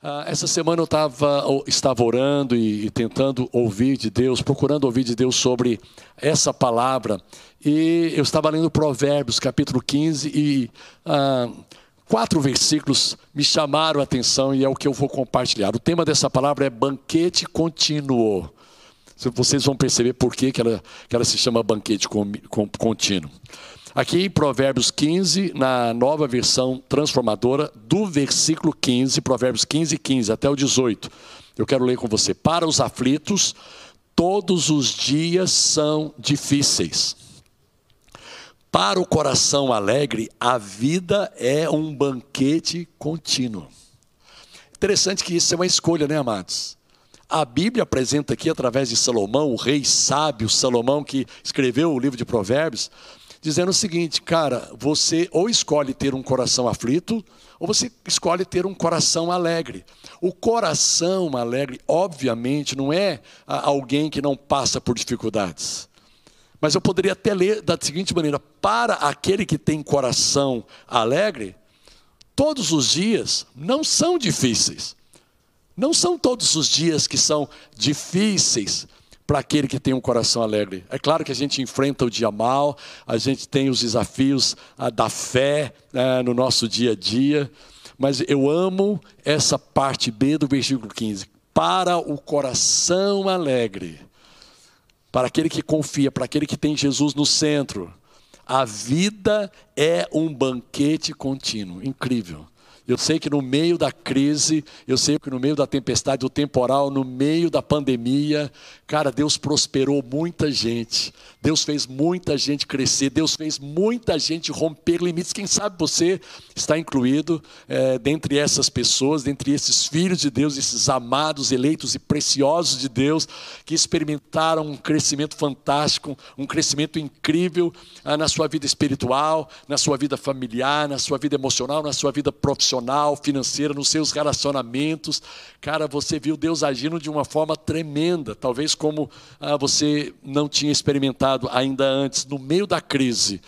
Ah, essa semana eu tava, estava orando e, e, tentando ouvir de Deus, procurando ouvir de Deus sobre essa palavra. E eu estava lendo Provérbios, capítulo 15, e ah, quatro versículos me chamaram a atenção e é o que eu vou compartilhar. O tema dessa palavra é banquete contínuo. Vocês vão perceber por que, que, ela, que ela se chama banquete contínuo. Aqui em Provérbios 15, na nova versão transformadora, do versículo 15, Provérbios 15, 15 até o 18. Eu quero ler com você. Para os aflitos, todos os dias são difíceis. Para o coração alegre, a vida é um banquete contínuo. Interessante que isso é uma escolha, né, amados? A Bíblia apresenta aqui, através de Salomão, o rei sábio Salomão, que escreveu o livro de Provérbios, dizendo o seguinte, cara, você ou escolhe ter um coração aflito, ou você escolhe ter um coração alegre. O coração alegre, obviamente, não é alguém que não passa por dificuldades. Mas eu poderia até ler da seguinte maneira: para aquele que tem coração alegre, todos os dias não são difíceis. Não são todos os dias que são difíceis para aquele que tem um coração alegre. É claro que a gente enfrenta o dia mal, a gente tem os desafios ah, da fé né, no nosso dia a dia, mas eu amo essa parte B do versículo 15. Para o coração alegre, para aquele que confia, para aquele que tem Jesus no centro, a vida é um banquete contínuo. Incrível. Eu sei que no meio da crise, eu sei que no meio da tempestade, do temporal, no meio da pandemia, cara, Deus prosperou muita gente. Deus fez muita gente crescer. Deus fez muita gente romper limites. Quem sabe você está incluído é, dentre essas pessoas, dentre esses filhos de Deus, esses amados, eleitos e preciosos de Deus, que experimentaram um crescimento fantástico, um crescimento incrível ah, na sua vida espiritual, na sua vida familiar, na sua vida emocional, na sua vida profissional emocional, financeira, nos seus relacionamentos. Cara, você viu Deus agindo de uma forma tremenda, talvez como ah, você não tinha experimentado ainda antes, no meio da crise.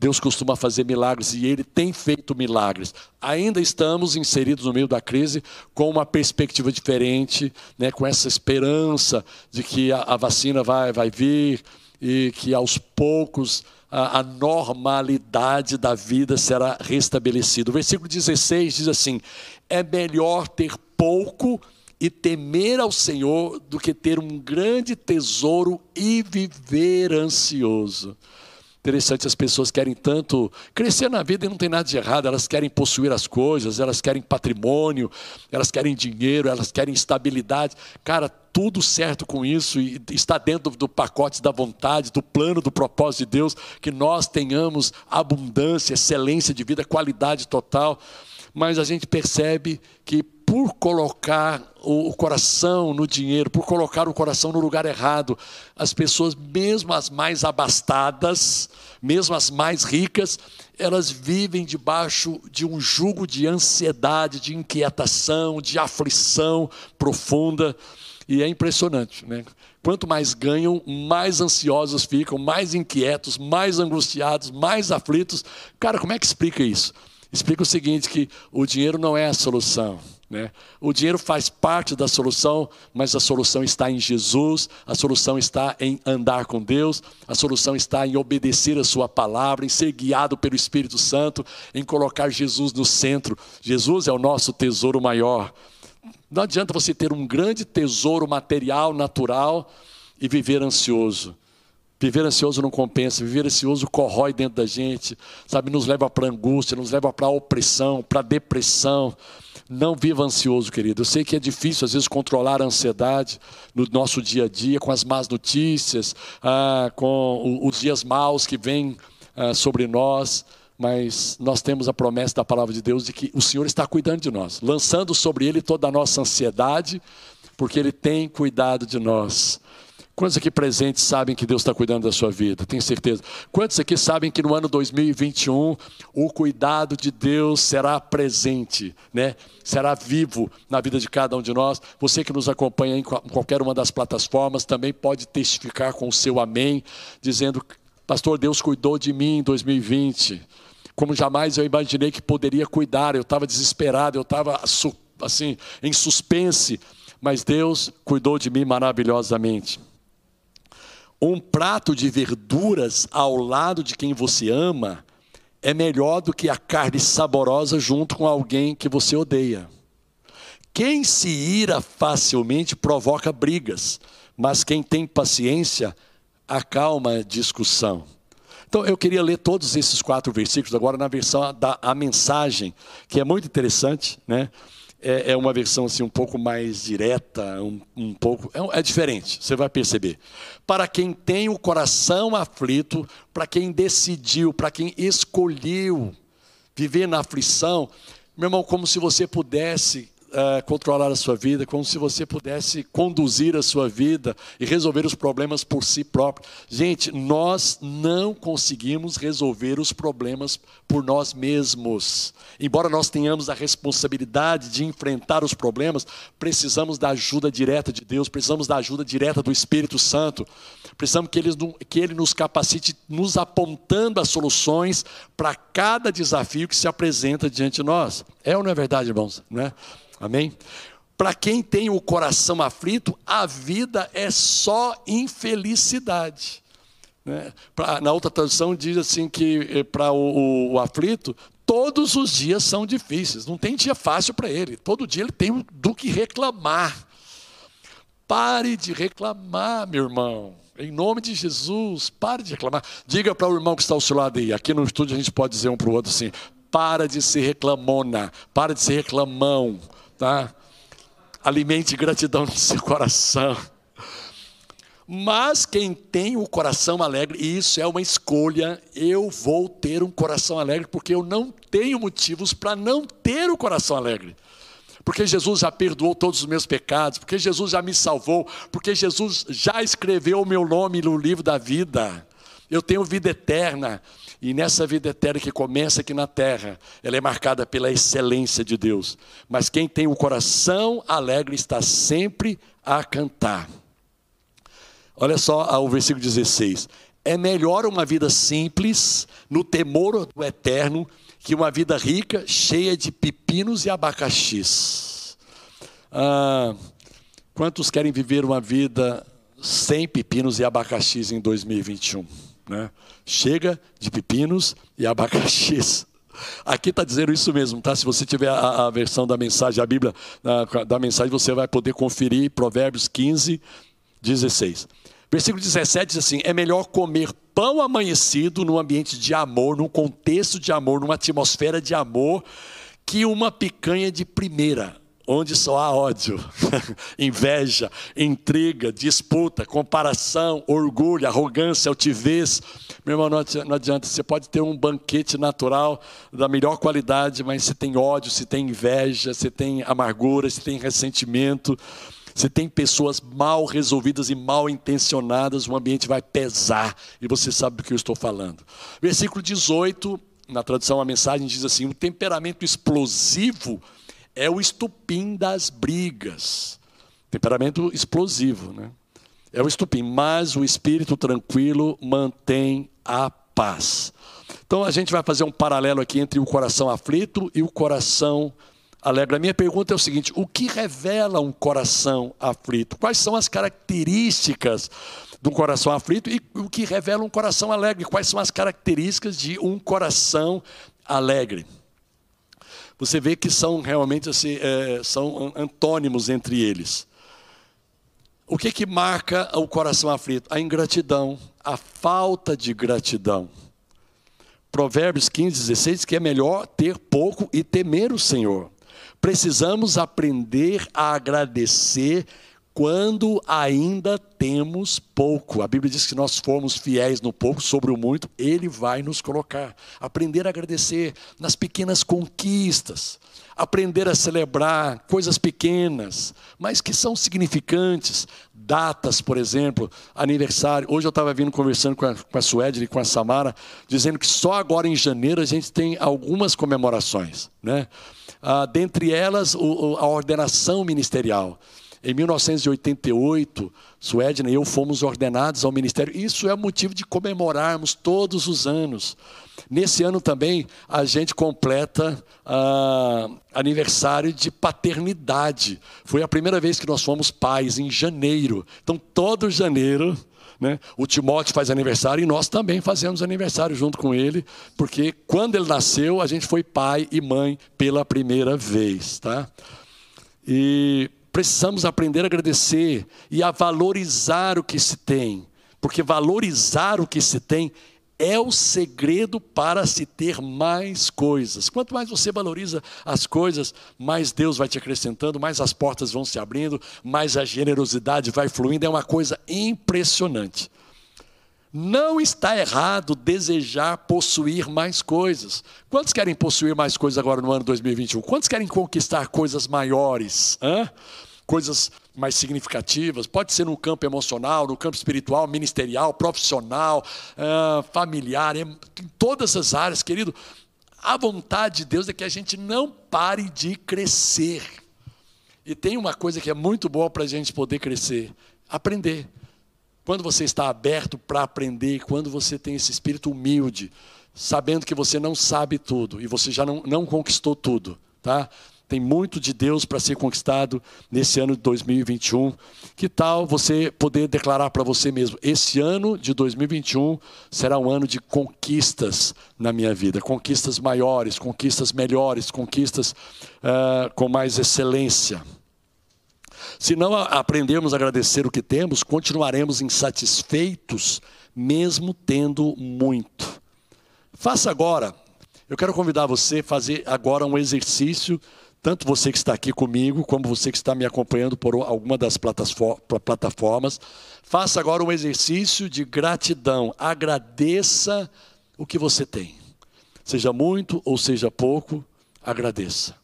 Deus costuma fazer milagres e Ele tem feito milagres. Ainda estamos inseridos no meio da crise com uma perspectiva diferente, né, com essa esperança de que a, a vacina vai, vai vir e que aos poucos a, a normalidade da vida será restabelecida. O versículo 16 diz assim: é melhor ter pouco e temer ao Senhor do que ter um grande tesouro e viver ansioso. Interessante, as pessoas querem tanto crescer na vida e não tem nada de errado, elas querem possuir as coisas, elas querem patrimônio, elas querem dinheiro, elas querem estabilidade. Cara, tudo certo com isso e está dentro do pacote da vontade, do plano, do propósito de Deus, que nós tenhamos abundância, excelência de vida, qualidade total. Mas a gente percebe que por colocar o coração no dinheiro, por colocar o coração no lugar errado, as pessoas, mesmo as mais abastadas, mesmo as mais ricas, elas vivem debaixo de um jugo de ansiedade, de inquietação, de aflição profunda. E é impressionante, né? Quanto mais ganham, mais ansiosos ficam, mais inquietos, mais angustiados, mais aflitos. Cara, como é que explica isso? Explica o seguinte: que o dinheiro não é a solução. Né? O dinheiro faz parte da solução, mas a solução está em Jesus, a solução está em andar com Deus, a solução está em obedecer a Sua palavra, em ser guiado pelo Espírito Santo, em colocar Jesus no centro. Jesus é o nosso tesouro maior. Não adianta você ter um grande tesouro material, natural e viver ansioso. Viver ansioso não compensa, viver ansioso corrói dentro da gente, sabe, nos leva para angústia, nos leva para opressão, para depressão. Não viva ansioso, querido. Eu sei que é difícil, às vezes, controlar a ansiedade no nosso dia a dia, com as más notícias, ah, com os dias maus que vêm ah, sobre nós, mas nós temos a promessa da palavra de Deus de que o Senhor está cuidando de nós, lançando sobre Ele toda a nossa ansiedade, porque Ele tem cuidado de nós. Quantos aqui presentes sabem que Deus está cuidando da sua vida? Tenho certeza. Quantos aqui sabem que no ano 2021 o cuidado de Deus será presente, né? Será vivo na vida de cada um de nós. Você que nos acompanha em qualquer uma das plataformas também pode testificar com o seu amém, dizendo: Pastor, Deus cuidou de mim em 2020. Como jamais eu imaginei que poderia cuidar. Eu estava desesperado, eu estava assim, em suspense, mas Deus cuidou de mim maravilhosamente. Um prato de verduras ao lado de quem você ama é melhor do que a carne saborosa junto com alguém que você odeia. Quem se ira facilmente provoca brigas, mas quem tem paciência acalma a discussão. Então eu queria ler todos esses quatro versículos agora na versão da a mensagem, que é muito interessante, né? É, é uma versão assim um pouco mais direta, um, um pouco é, é diferente. Você vai perceber. Para quem tem o coração aflito, para quem decidiu, para quem escolheu viver na aflição, meu irmão, como se você pudesse uh, controlar a sua vida, como se você pudesse conduzir a sua vida e resolver os problemas por si próprio. Gente, nós não conseguimos resolver os problemas por nós mesmos. Embora nós tenhamos a responsabilidade de enfrentar os problemas, precisamos da ajuda direta de Deus, precisamos da ajuda direta do Espírito Santo. Precisamos que ele, que ele nos capacite, nos apontando as soluções para cada desafio que se apresenta diante de nós. É ou não é verdade, irmãos? Não é? Amém? Para quem tem o coração aflito, a vida é só infelicidade. Né? Pra, na outra tradução diz assim que eh, para o, o, o, aflito, todos os dias são difíceis. Não tem dia fácil para ele. Todo dia ele tem do que reclamar. Pare de reclamar, meu irmão. Em nome de Jesus, pare de reclamar. Diga para o irmão que está ao seu lado aí. Aqui no estúdio a gente pode dizer um para o outro assim: para de ser reclamona, para de ser reclamão tá? Alimente gratidão no seu coração. Mas quem tem o coração alegre, e isso é uma escolha, eu vou ter um coração alegre, porque eu não tenho motivos para não ter o coração alegre. Porque Jesus já perdoou todos os meus pecados, porque Jesus já me salvou, porque Jesus já escreveu o meu nome no livro da vida. Eu tenho vida eterna. E nessa vida eterna que começa aqui na terra, ela é marcada pela excelência de Deus. Mas quem tem o coração alegre está sempre a cantar. Olha só o versículo 16. É melhor uma vida simples, no temor do eterno, que uma vida rica, cheia de pepinos e abacaxis. Ah, quantos querem viver uma vida sem pepinos e abacaxis em 2021? Né? Chega de pepinos e abacaxis. Aqui está dizendo isso mesmo, tá? Se você tiver a, a versão da mensagem, a Bíblia a, da mensagem, você vai poder conferir Provérbios 15, 16. Versículo 17 diz assim: É melhor comer pão amanhecido num ambiente de amor, num contexto de amor, numa atmosfera de amor, que uma picanha de primeira onde só há ódio, inveja, intriga, disputa, comparação, orgulho, arrogância, altivez. Meu irmão, não adianta, você pode ter um banquete natural da melhor qualidade, mas se tem ódio, se tem inveja, se tem amargura, se tem ressentimento, se tem pessoas mal resolvidas e mal intencionadas, o ambiente vai pesar, e você sabe do que eu estou falando. Versículo 18, na tradução a mensagem diz assim: o temperamento explosivo é o estupim das brigas. Temperamento explosivo, né? É o estupim, mas o espírito tranquilo mantém a paz. Então a gente vai fazer um paralelo aqui entre o coração aflito e o coração alegre. A minha pergunta é o seguinte: o que revela um coração aflito? Quais são as características de um coração aflito e o que revela um coração alegre? Quais são as características de um coração alegre? Você vê que são realmente assim, é, são antônimos entre eles. O que, que marca o coração aflito? A ingratidão, a falta de gratidão. Provérbios 15, 16, que é melhor ter pouco e temer o Senhor. Precisamos aprender a agradecer quando ainda temos pouco. A Bíblia diz que nós formos fiéis no pouco, sobre o muito, Ele vai nos colocar. Aprender a agradecer nas pequenas conquistas, aprender a celebrar coisas pequenas, mas que são significantes. Datas, por exemplo, aniversário. Hoje eu estava vindo conversando com a, com a e com a Samara, dizendo que só agora em janeiro a gente tem algumas comemorações. Né? Ah, dentre elas, o, a ordenação ministerial. Em 1988, Suedna e eu fomos ordenados ao ministério. Isso é motivo de comemorarmos todos os anos. Nesse ano também a gente completa ah, aniversário de paternidade. Foi a primeira vez que nós fomos pais, em janeiro. Então, todo janeiro né? O Timóteo faz aniversário e nós também fazemos aniversário junto com ele, porque quando ele nasceu, a gente foi pai e mãe pela primeira vez. Tá? E precisamos aprender a agradecer e a valorizar o que se tem, porque valorizar o que se tem é o segredo para se ter mais coisas. Quanto mais você valoriza as coisas, mais Deus vai te acrescentando, mais as portas vão se abrindo, mais a generosidade vai fluindo. É uma coisa impressionante. Não está errado desejar possuir mais coisas. Quantos querem possuir mais coisas agora no ano 2021? Quantos querem conquistar coisas maiores? Hã? Coisas mais significativas, pode ser no campo emocional, no campo espiritual, ministerial, profissional, uh, familiar, em todas as áreas, querido. A vontade de Deus é que a gente não pare de crescer. E tem uma coisa que é muito boa para a gente poder crescer: aprender. Quando você está aberto para aprender, quando você tem esse espírito humilde, sabendo que você não sabe tudo e você já não, não conquistou tudo, tá? Tem muito de Deus para ser conquistado nesse ano de 2021. Que tal você poder declarar para você mesmo: esse ano de 2021 será um ano de conquistas na minha vida, conquistas maiores, conquistas melhores, conquistas uh, com mais excelência. Se não aprendermos a agradecer o que temos, continuaremos insatisfeitos, mesmo tendo muito. Faça agora. Eu quero convidar você a fazer agora um exercício tanto você que está aqui comigo, como você que está me acompanhando por alguma das plataformas, faça agora um exercício de gratidão. Agradeça o que você tem. Seja muito ou seja pouco, agradeça.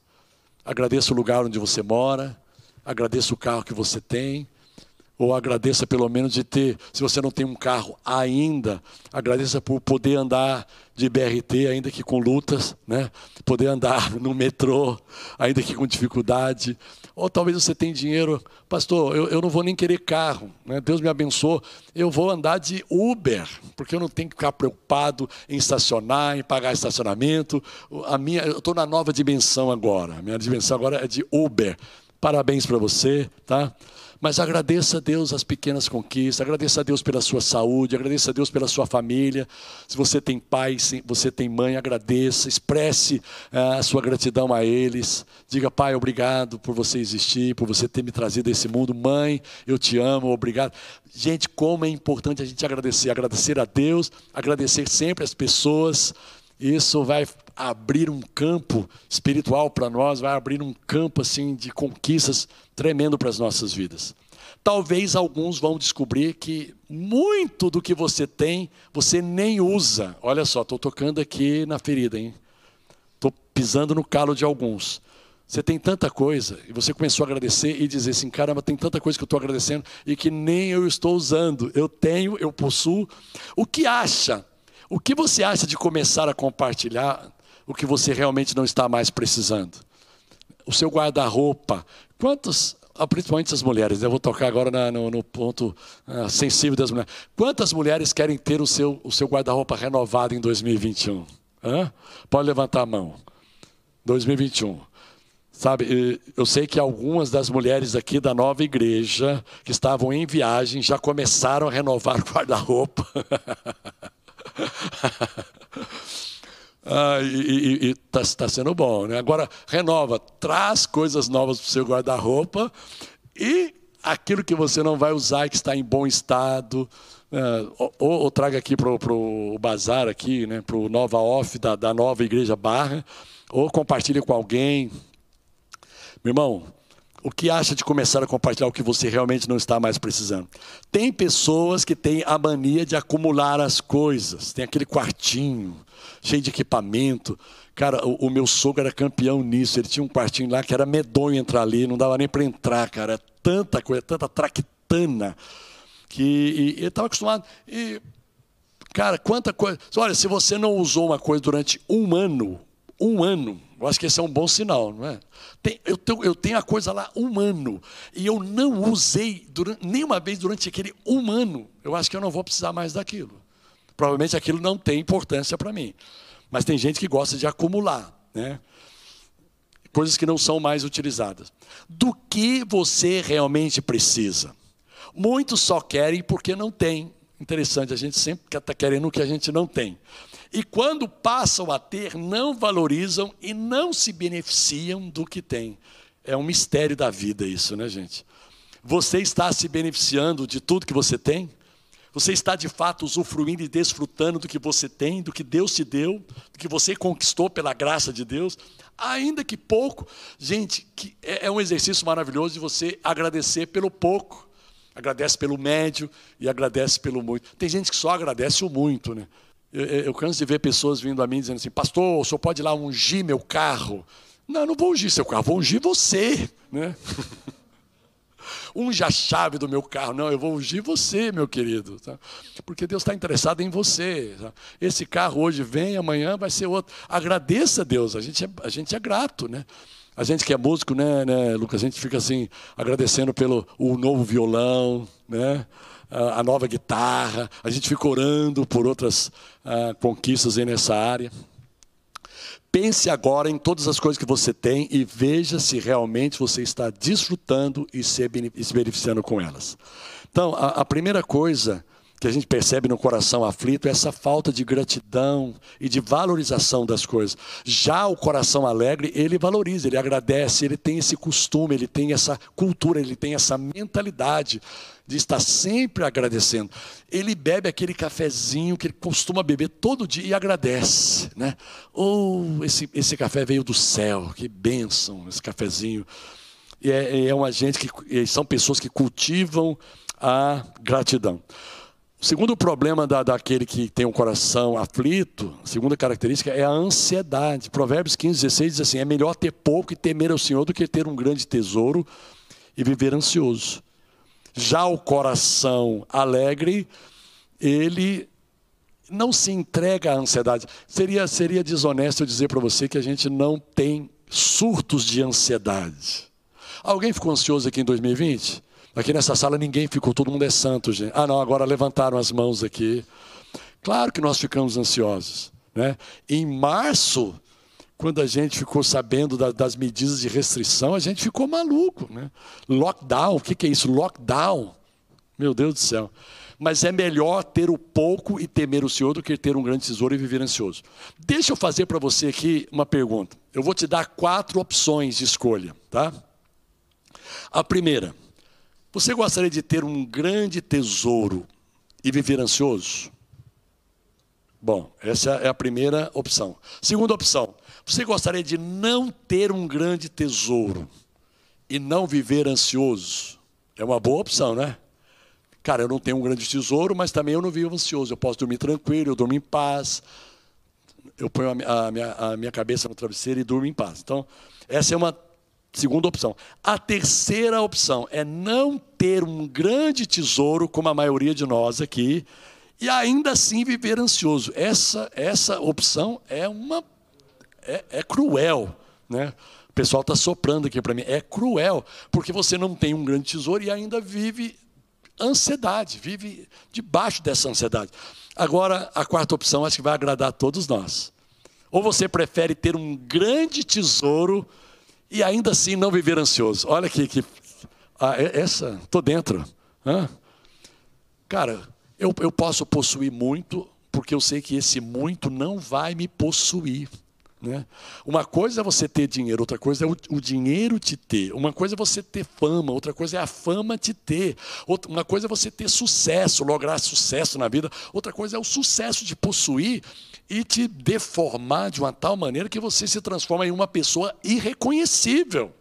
Agradeça o lugar onde você mora, agradeça o carro que você tem, ou agradeça pelo menos de ter, se você não tem um carro ainda, agradeça por poder andar de BRT, ainda que com lutas, né? poder andar no metrô, ainda que com dificuldade. Ou talvez você tenha dinheiro, pastor, eu, eu não vou nem querer carro, né? Deus me abençoou, eu vou andar de Uber, porque eu não tenho que ficar preocupado em estacionar, em pagar estacionamento. A minha, eu estou na nova dimensão agora, a minha dimensão agora é de Uber. Parabéns para você, tá? Mas agradeça a Deus as pequenas conquistas, agradeça a Deus pela sua saúde, agradeça a Deus pela sua família. Se você tem pai, se você tem mãe, agradeça, expresse ah, a sua gratidão a eles. Diga, pai, obrigado por você existir, por você ter me trazido a esse mundo. Mãe, eu te amo, obrigado. Gente, como é importante a gente agradecer, agradecer a Deus, agradecer sempre as pessoas. Isso vai abrir um campo espiritual para nós, vai abrir um campo assim de conquistas tremendo para as nossas vidas. Talvez alguns vão descobrir que muito do que você tem, você nem usa. Olha só, estou tocando aqui na ferida, hein? Estou pisando no calo de alguns. Você tem tanta coisa, e você começou a agradecer e dizer assim: caramba, tem tanta coisa que eu estou agradecendo e que nem eu estou usando. Eu tenho, eu possuo. O que acha? O que você acha de começar a compartilhar o que você realmente não está mais precisando? O seu guarda-roupa. Quantos, ah, principalmente as mulheres, né? eu vou tocar agora no, ponto uh, sensível das mulheres. Quantas mulheres querem ter o seu, o seu guarda-roupa renovado em 2021? Hã? Pode levantar a mão. 2021. Sabe, eu sei que algumas das mulheres aqui da nova igreja que estavam em viagem já começaram a renovar o guarda-roupa. Ah, e está tá sendo bom. Né? Agora, renova, traz coisas novas para o seu guarda-roupa e aquilo que você não vai usar, que está em bom estado, é, ou, ou, traga aqui para o bazar, aqui, né, para o Nova Off da, da nova Igreja Barra, ou compartilhe com alguém. Meu irmão, o que acha de começar a compartilhar o que você realmente não está mais precisando? Tem pessoas que têm a mania de acumular as coisas. Tem aquele quartinho cheio de equipamento. Cara, o, o meu sogro era campeão nisso. Ele tinha um quartinho lá que era medonho entrar ali, não dava nem para entrar, cara. Tanta coisa, tanta traquitana. Que ele estava acostumado. E, cara, quanta coisa. Olha, se você não usou uma coisa durante um ano, um ano, Eu acho que esse é um bom sinal, não é? Tem, eu, tenho, eu, tenho, a coisa lá um ano e eu não usei durante, nenhuma vez durante aquele um ano. Eu acho que eu não vou precisar mais daquilo. Provavelmente aquilo não tem importância para mim. Mas tem gente que gosta de acumular, né? Coisas que não são mais utilizadas. Do que você realmente precisa? Muitos só querem porque não tem. Interessante, a gente sempre está querendo o que a gente não tem. E quando passam a ter, não valorizam e não se beneficiam do que têm. É um mistério da vida isso, né, gente? Você está se beneficiando de tudo que você tem? Você está de fato usufruindo e desfrutando do que você tem, do que Deus te deu, do que você conquistou pela graça de Deus? Ainda que pouco, gente, que é, é um exercício maravilhoso de você agradecer pelo pouco. Agradece pelo médio e agradece pelo muito. Tem gente que só agradece o muito, né? Eu, eu, canso de ver pessoas vindo a mim dizendo assim: Pastor, o senhor pode ir lá ungir meu carro? Não, não vou ungir seu carro, vou ungir você. Né? Unge a chave do meu carro. Não, eu vou ungir você, meu querido. Tá? Porque Deus está interessado em você. Tá? Esse carro hoje vem, amanhã vai ser outro. Agradeça a Deus, a gente é, a gente é grato, né? A gente que é músico, né, né, Lucas? A gente fica assim, agradecendo pelo o novo violão, né? A nova guitarra, a gente fica orando por outras uh, conquistas aí nessa área. Pense agora em todas as coisas que você tem e veja se realmente você está desfrutando e se beneficiando com elas. Então, a, a primeira coisa que a gente percebe no coração aflito é essa falta de gratidão e de valorização das coisas. Já o coração alegre, ele valoriza, ele agradece, ele tem esse costume, ele tem essa cultura, ele tem essa mentalidade de estar sempre agradecendo. Ele bebe aquele cafezinho que ele costuma beber todo dia e agradece, né? Ou oh, esse, esse café veio do céu, que bênção esse cafezinho. E é, é uma gente que são pessoas que cultivam a gratidão. Segundo problema da, daquele que tem um coração aflito, a segunda característica é a ansiedade. Provérbios 15, 16 diz assim: é melhor ter pouco e temer ao Senhor do que ter um grande tesouro e viver ansioso. Já o coração alegre, ele não se entrega à ansiedade. Seria, seria desonesto eu dizer para você que a gente não tem surtos de ansiedade. Alguém ficou ansioso aqui em 2020? Aqui nessa sala ninguém ficou, todo mundo é santo, gente. Ah, não, agora levantaram as mãos aqui. Claro que nós ficamos ansiosos. Né? Em março, quando a gente ficou sabendo da, das medidas de restrição, a gente ficou maluco. Né? Lockdown, o que, que é isso? Lockdown. Meu Deus do céu. Mas é melhor ter o pouco e temer o Senhor do que ter um grande tesouro e viver ansioso. Deixa eu fazer para você aqui uma pergunta. Eu vou te dar quatro opções de escolha, tá? A primeira, você gostaria de ter um grande tesouro e viver ansioso? Bom, essa é a primeira opção. Segunda opção, você gostaria de não ter um grande tesouro e não viver ansioso? É uma boa opção, né? Cara, eu não tenho um grande tesouro, mas também eu não vivo ansioso. Eu posso dormir tranquilo, eu durmo em paz. Eu ponho a minha, a minha cabeça no travesseiro e durmo em paz. Então, essa é uma Segunda opção. A terceira opção é não ter um grande tesouro, como a maioria de nós aqui, e ainda assim viver ansioso. Essa, essa opção é uma é, é cruel, né? O pessoal está soprando aqui para mim. É cruel, porque você não tem um grande tesouro e ainda vive ansiedade, vive debaixo dessa ansiedade. Agora, a quarta opção acho que vai agradar a todos nós. Ou você prefere ter um grande tesouro e ainda assim não viver ansioso. Olha aqui, que, ah, essa, estou dentro. Hã? Cara, eu, eu posso possuir muito, porque eu sei que esse muito não vai me possuir. Né? Uma coisa é você ter dinheiro, outra coisa é o, o, dinheiro te ter. Uma coisa é você ter fama, outra coisa é a fama te ter. Outra, uma coisa é você ter sucesso, lograr sucesso na vida. Outra coisa é o sucesso de possuir e te deformar de uma tal maneira que você se transforma em uma pessoa irreconhecível.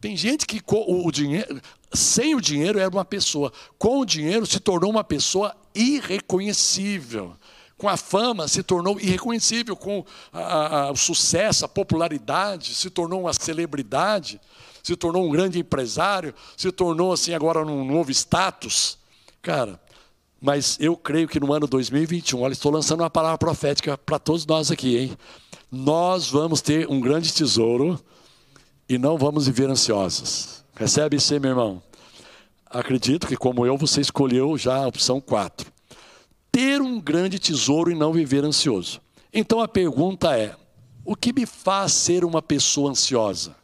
Tem gente que com o dinheiro, sem o dinheiro era uma pessoa, com o dinheiro se tornou uma pessoa irreconhecível. Com a fama se tornou irreconhecível, com a, a, o sucesso, a popularidade, se tornou uma celebridade, se tornou um grande empresário, se tornou assim agora num novo status. Cara, mas eu creio que no ano 2021, olha, estou lançando uma palavra profética para todos nós aqui, hein? nós vamos ter um grande tesouro e não vamos viver ansiosos. Recebe isso meu irmão? Acredito que, como eu, você escolheu já a opção 4. Ter um grande tesouro e não viver ansioso. Então a pergunta é: o que me faz ser uma pessoa ansiosa?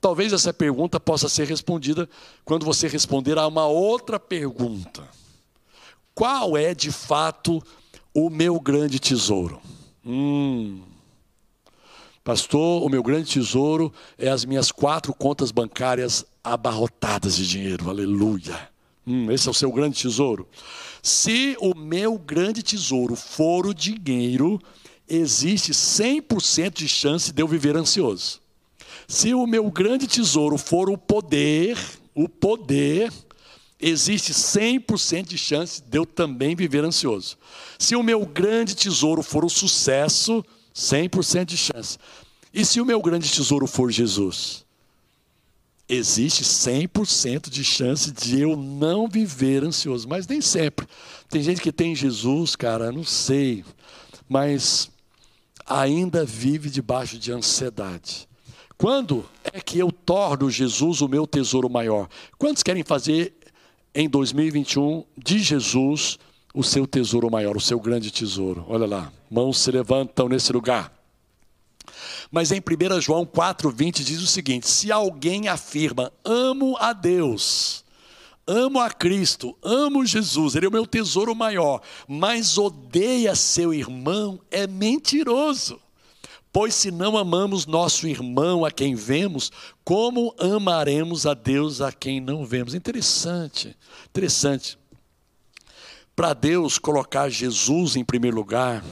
Talvez essa pergunta possa ser respondida quando você responder a uma outra pergunta. Qual é de fato o meu grande tesouro? Hum. Pastor, o meu grande tesouro é as minhas quatro contas bancárias abarrotadas de dinheiro. Aleluia. Hum, esse é o seu grande tesouro. Se o meu grande tesouro for o dinheiro, existe 100% de chance de eu viver ansioso. Se o meu grande tesouro for o poder, o poder, existe 100% de chance de eu também viver ansioso. Se o meu grande tesouro for o sucesso, 100% de chance. E se o meu grande tesouro for Jesus? Existe 100% de chance de eu não viver ansioso, mas nem sempre. Tem gente que tem Jesus, cara, não sei, mas ainda vive debaixo de ansiedade. Quando é que eu torno Jesus o meu tesouro maior? Quantos querem fazer em 2021 de Jesus o seu tesouro maior, o seu grande tesouro? Olha lá, mãos se levantam nesse lugar. Mas em 1 João 4,20 diz o seguinte: se alguém afirma, amo a Deus, amo a Cristo, amo Jesus, Ele é o meu tesouro maior, mas odeia seu irmão, é mentiroso. Pois se não amamos nosso irmão a quem vemos, como amaremos a Deus a quem não vemos? Interessante, interessante. Para Deus colocar Jesus em primeiro lugar,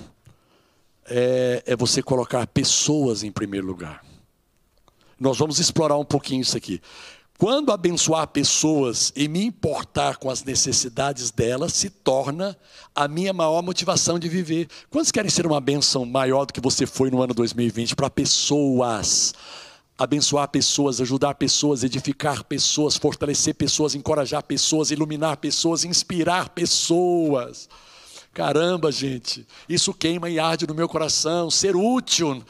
é, é você colocar pessoas em primeiro lugar. Nós vamos explorar um pouquinho isso aqui. Quando abençoar pessoas e me importar com as necessidades delas, se torna a minha maior motivação de viver. Quantos querem ser uma bênção maior do que você foi no ano 2020 para pessoas? Abençoar pessoas, ajudar pessoas, edificar pessoas, fortalecer pessoas, encorajar pessoas, iluminar pessoas, inspirar pessoas. Caramba, gente, isso queima e arde no meu coração. Ser útil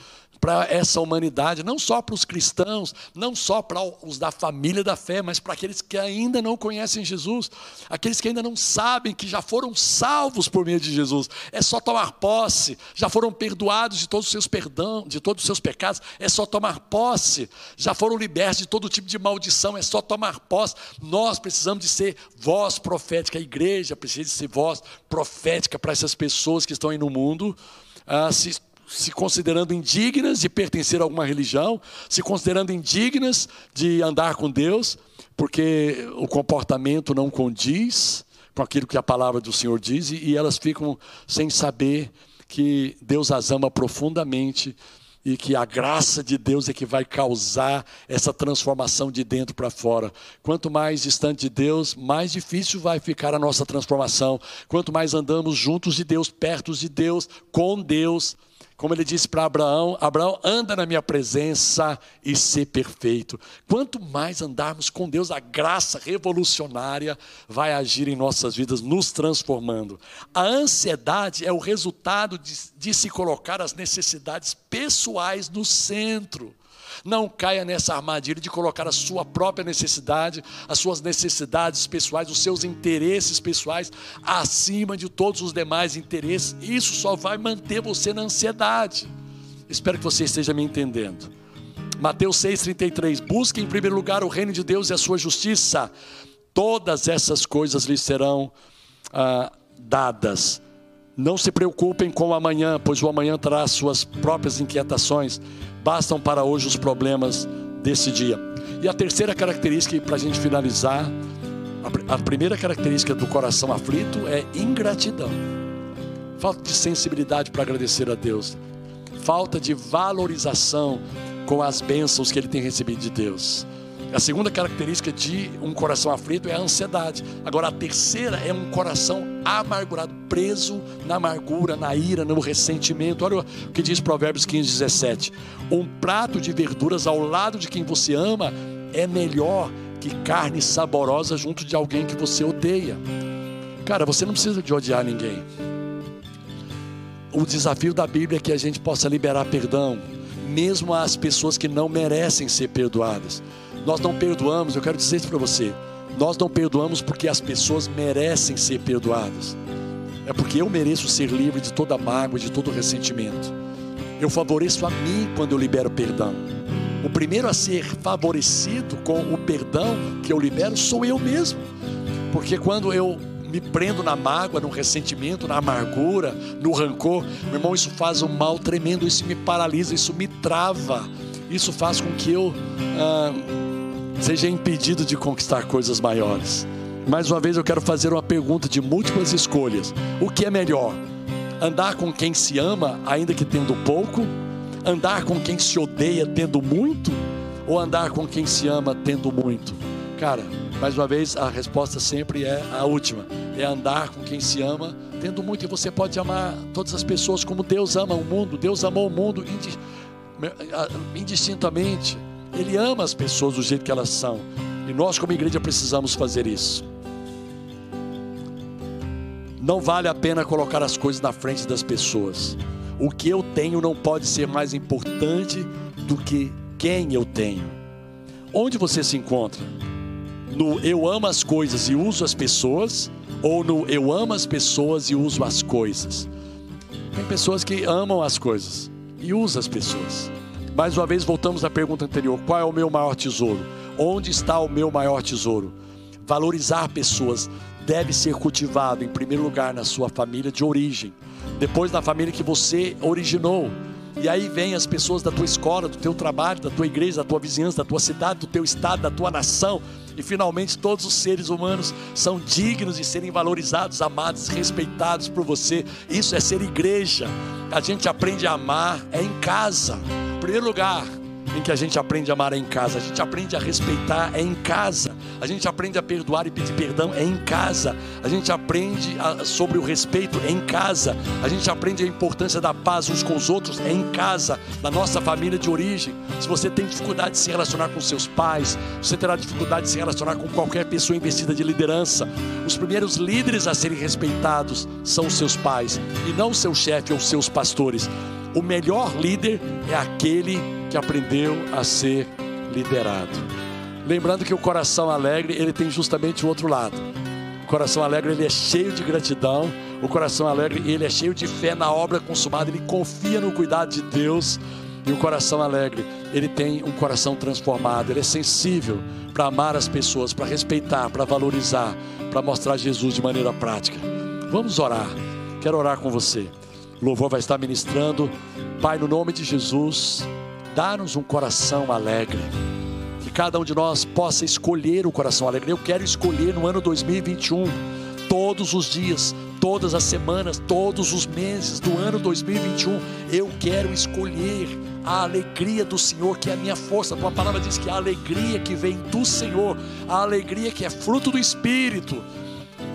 para essa humanidade, não só para os cristãos, não só para os da família da fé, mas para aqueles que ainda não conhecem Jesus, aqueles que ainda não sabem que já foram salvos por meio de Jesus. É só tomar posse, já foram perdoados de todos os seus perdão, de todos os seus pecados, é só tomar posse, já foram libertos de todo tipo de maldição, é só tomar posse. Nós precisamos de ser voz profética, a igreja precisa de ser voz profética para essas pessoas que estão aí no mundo. Ah, se se considerando indignas de pertencer a alguma religião, se considerando indignas de andar com Deus, porque o comportamento não condiz com aquilo que a palavra do Senhor diz, e elas ficam sem saber que Deus as ama profundamente e que a graça de Deus é que vai causar essa transformação de dentro para fora. Quanto mais distante de Deus, mais difícil vai ficar a nossa transformação. Quanto mais andamos juntos de Deus, perto de Deus, com Deus, como ele disse para Abraão: Abraão, anda na minha presença e ser perfeito. Quanto mais andarmos com Deus, a graça revolucionária vai agir em nossas vidas, nos transformando. A ansiedade é o resultado de, de se colocar as necessidades pessoais no centro. Não caia nessa armadilha de colocar a sua própria necessidade, as suas necessidades pessoais, os seus interesses pessoais acima de todos os demais interesses. Isso só vai manter você na ansiedade. Espero que você esteja me entendendo. Mateus 6,33: Busque em primeiro lugar o reino de Deus e a sua justiça, todas essas coisas lhe serão ah, dadas. Não se preocupem com o amanhã, pois o amanhã terá suas próprias inquietações. Bastam para hoje os problemas desse dia. E a terceira característica, para a gente finalizar, a primeira característica do coração aflito é ingratidão. Falta de sensibilidade para agradecer a Deus. Falta de valorização com as bênçãos que ele tem recebido de Deus. A segunda característica de um coração aflito é a ansiedade. Agora, a terceira é um coração amargurado, preso na amargura, na ira, no ressentimento. Olha o que diz Provérbios 15, 17. Um prato de verduras ao lado de quem você ama é melhor que carne saborosa junto de alguém que você odeia. Cara, você não precisa de odiar ninguém. o desafio da Bíblia é que a gente possa liberar perdão, mesmo às pessoas que não merecem ser perdoadas. Nós não perdoamos, eu quero dizer isso para você. Nós não perdoamos porque as pessoas merecem ser perdoadas. É porque eu mereço ser livre de toda mágoa, de todo ressentimento. Eu favoreço a mim quando eu libero perdão. O primeiro a ser favorecido com o perdão que eu libero sou eu mesmo. Porque quando eu me prendo na mágoa, no ressentimento, na amargura, no rancor, meu irmão, isso faz um mal tremendo, isso me paralisa, isso me trava, isso faz com que eu ah, seja impedido de conquistar coisas maiores. Mais uma vez eu quero fazer uma pergunta de múltiplas escolhas: o que é melhor? Andar com quem se ama, ainda que tendo pouco? Andar com quem se odeia, tendo muito? Ou andar com quem se ama, tendo muito? Cara, mais uma vez, a resposta sempre é a última: é andar com quem se ama, tendo muito. E você pode amar todas as pessoas como Deus ama o mundo. Deus amou o mundo indistintamente. Ele ama as pessoas do jeito que elas são. E nós, como igreja, precisamos fazer isso. Não vale a pena colocar as coisas na frente das pessoas. O que eu tenho não pode ser mais importante do que quem eu tenho. Onde você se encontra? no eu amo as coisas e uso as pessoas, ou no eu amo as pessoas e uso as coisas. Tem pessoas que amam as coisas e usam as pessoas. Mais uma vez, voltamos à pergunta anterior: qual é o meu maior tesouro? Onde está o meu maior tesouro? Valorizar pessoas deve ser cultivado, em primeiro lugar, na sua família de origem, depois na família que você originou. E aí vem as pessoas da tua escola, do teu trabalho, da tua igreja, da tua vizinhança, da tua cidade, do teu estado, da tua nação, e finalmente todos os seres humanos são dignos de serem valorizados, amados, respeitados por você. Isso é ser igreja. A gente aprende a amar é em casa. Primeiro lugar, em que a gente aprende a amar é em casa, a gente aprende a respeitar é em casa, a gente aprende a perdoar e pedir perdão é em casa, a gente aprende a, sobre o respeito é em casa, a gente aprende a importância da paz uns com os outros é em casa, na nossa família de origem. Se você tem dificuldade de se relacionar com seus pais, você terá dificuldade de se relacionar com qualquer pessoa investida de liderança. Os primeiros líderes a serem respeitados são os seus pais e não seu chefe ou seus pastores. O melhor líder é aquele que aprendeu a ser liderado. Lembrando que o coração alegre, ele tem justamente o outro lado. O coração alegre, ele é cheio de gratidão. O coração alegre, ele é cheio de fé na obra consumada. Ele confia no cuidado de Deus. E o coração alegre, ele tem um coração transformado. Ele é sensível para amar as pessoas, para respeitar, para valorizar, para mostrar Jesus de maneira prática. Vamos orar. Quero orar com você. Louvor vai estar ministrando. Pai, no nome de Jesus. Dá-nos um coração alegre. Que cada um de nós possa escolher o coração alegre. Eu quero escolher no ano 2021, todos os dias, todas as semanas, todos os meses do ano 2021, eu quero escolher a alegria do Senhor, que é a minha força. A palavra diz que a alegria que vem do Senhor, a alegria que é fruto do Espírito,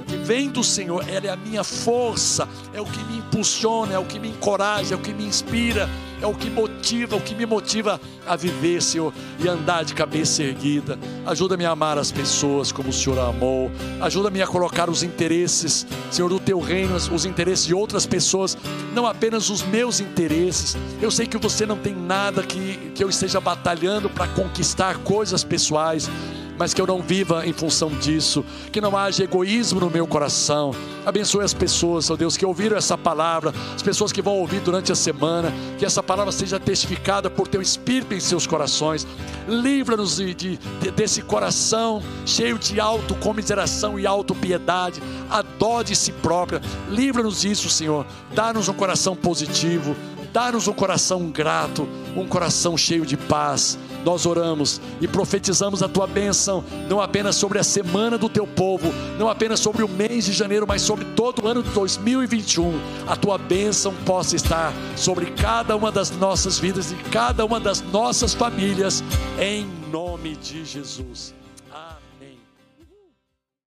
que vem do Senhor, ela é a minha força, é o que me impulsiona, é o que me encoraja, é o que me inspira, é o que motiva, o que me motiva a viver, Senhor, e andar de cabeça erguida. Ajuda-me a amar as pessoas como o Senhor amou. Ajuda-me a colocar os interesses, Senhor, do teu reino, os interesses de outras pessoas, não apenas os meus interesses. Eu sei que você não tem nada que, que eu esteja batalhando para conquistar coisas pessoais mas que eu não viva em função disso, que não haja egoísmo no meu coração. Abençoe as pessoas, ó Deus, que ouviram essa palavra, as pessoas que vão ouvir durante a semana, que essa palavra seja testificada por teu Espírito em seus corações. Livra-nos de, de, desse coração cheio de autocomiseração e autopiedade, a dó de si própria. Livra-nos disso, Senhor. Dá-nos um coração positivo, dá-nos um coração grato, um coração cheio de paz nós oramos e profetizamos a tua bênção, não apenas sobre a semana do teu povo, não apenas sobre o mês de janeiro, mas sobre todo o ano de 2021. A tua bênção possa estar sobre cada uma das nossas vidas e cada uma das nossas famílias, em nome de Jesus.